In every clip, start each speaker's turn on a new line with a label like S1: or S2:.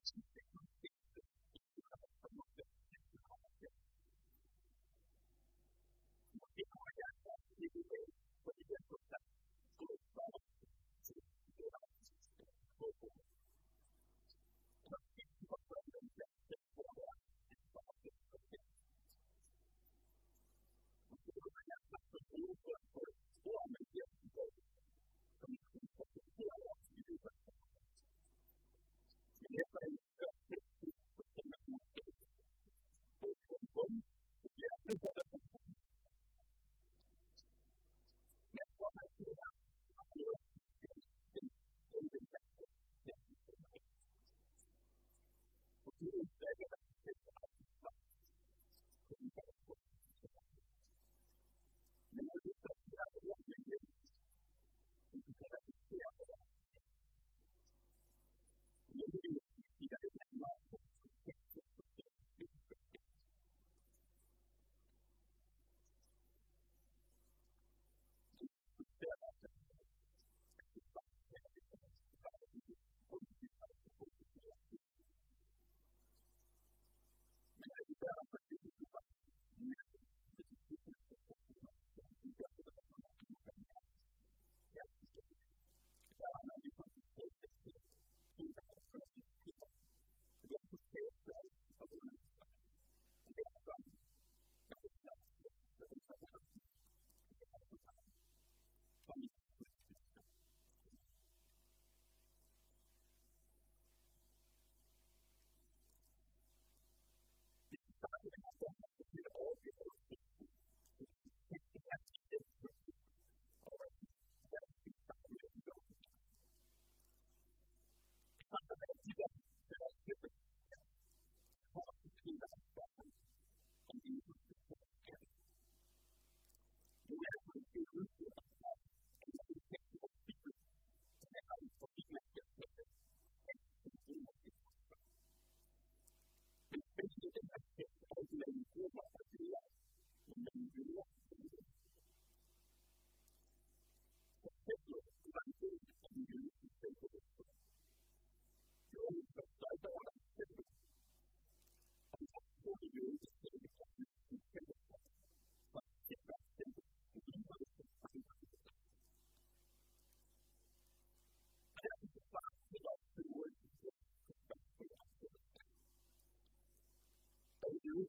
S1: relationship. say solution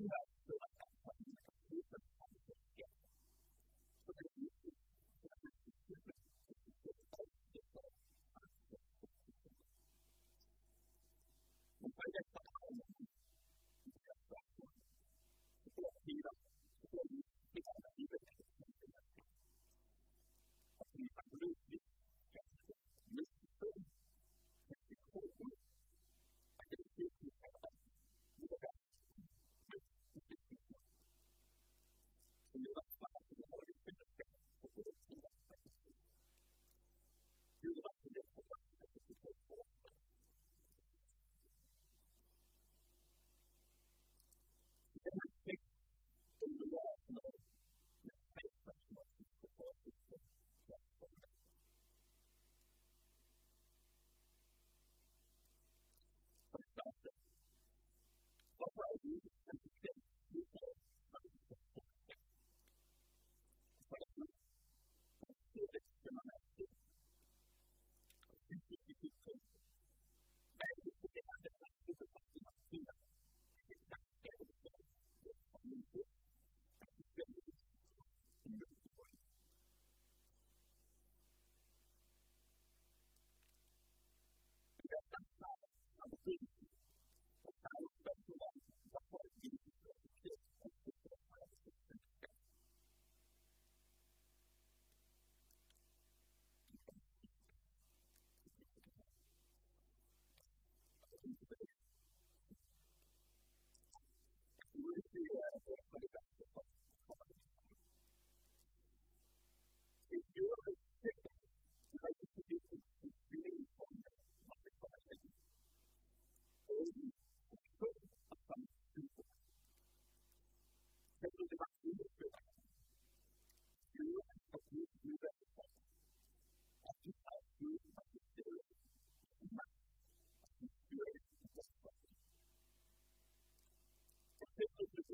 S1: Yeah.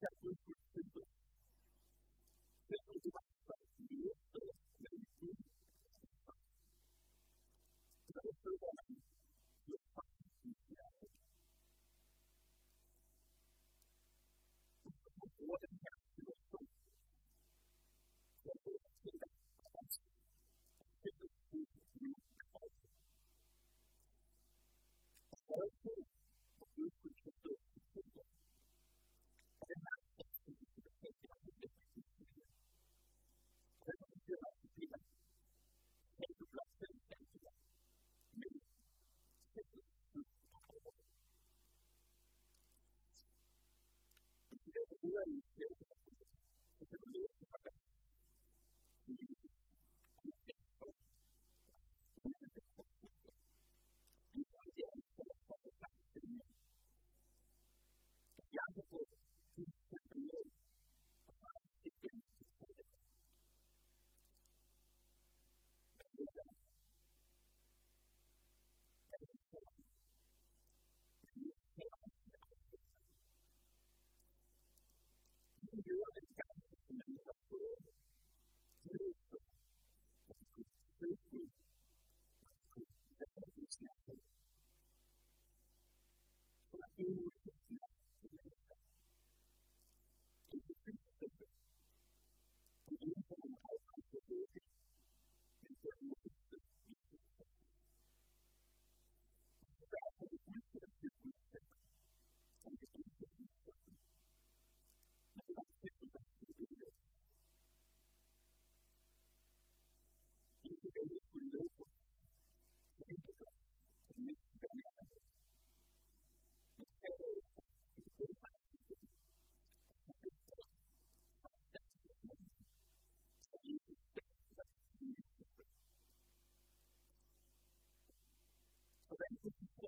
S1: c'est with you 不愿意接受。in Thank you.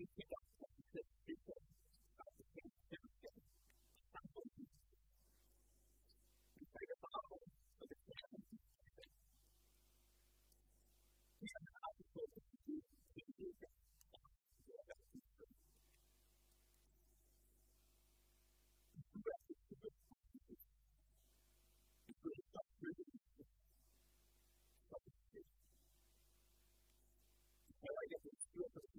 S1: I'm going to take up what he says you,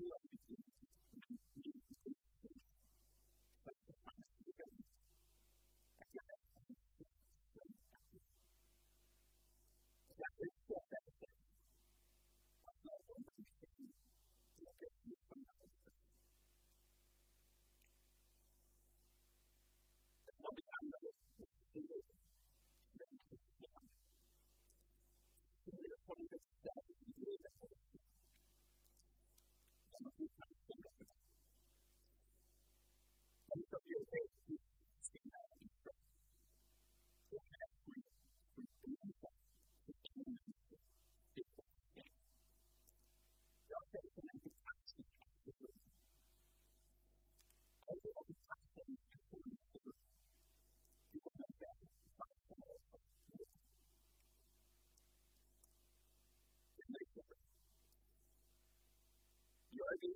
S1: feel like we can be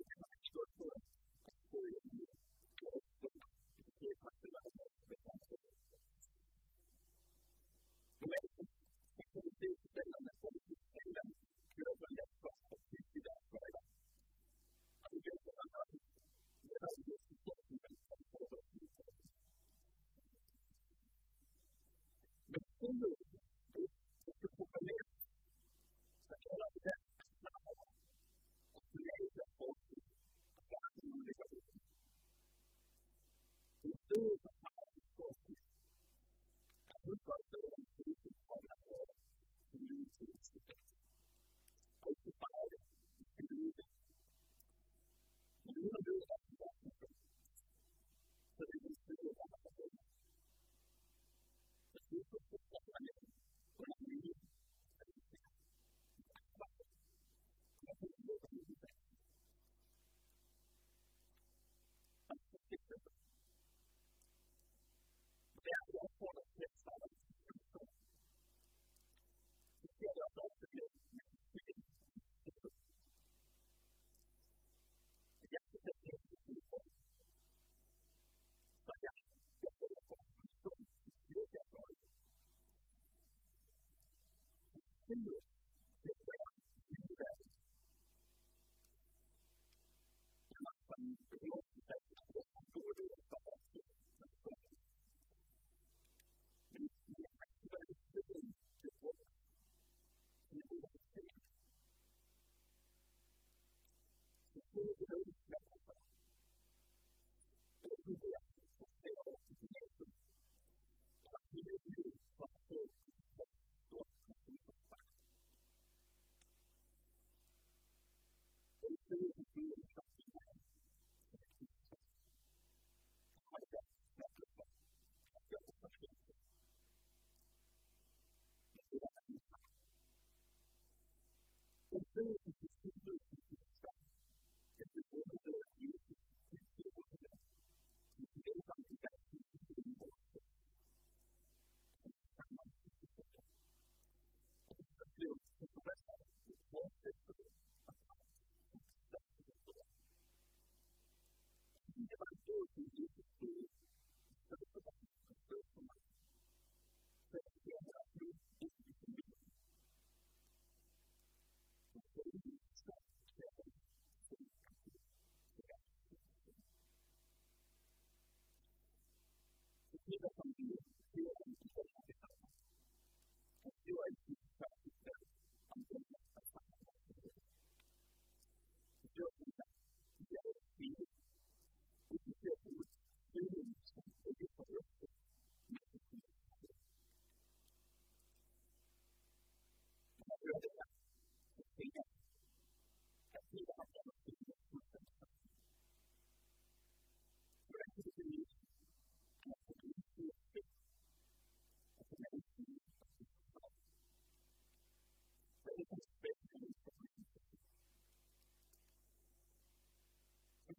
S1: Deus apaga os corpos. A luta pela vida olha agora o meio que se perde. Aí se para e se liga. E uma vez a vida fica. Para ele se levar a vida. Assim, se você está can do it.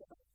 S1: Yeah.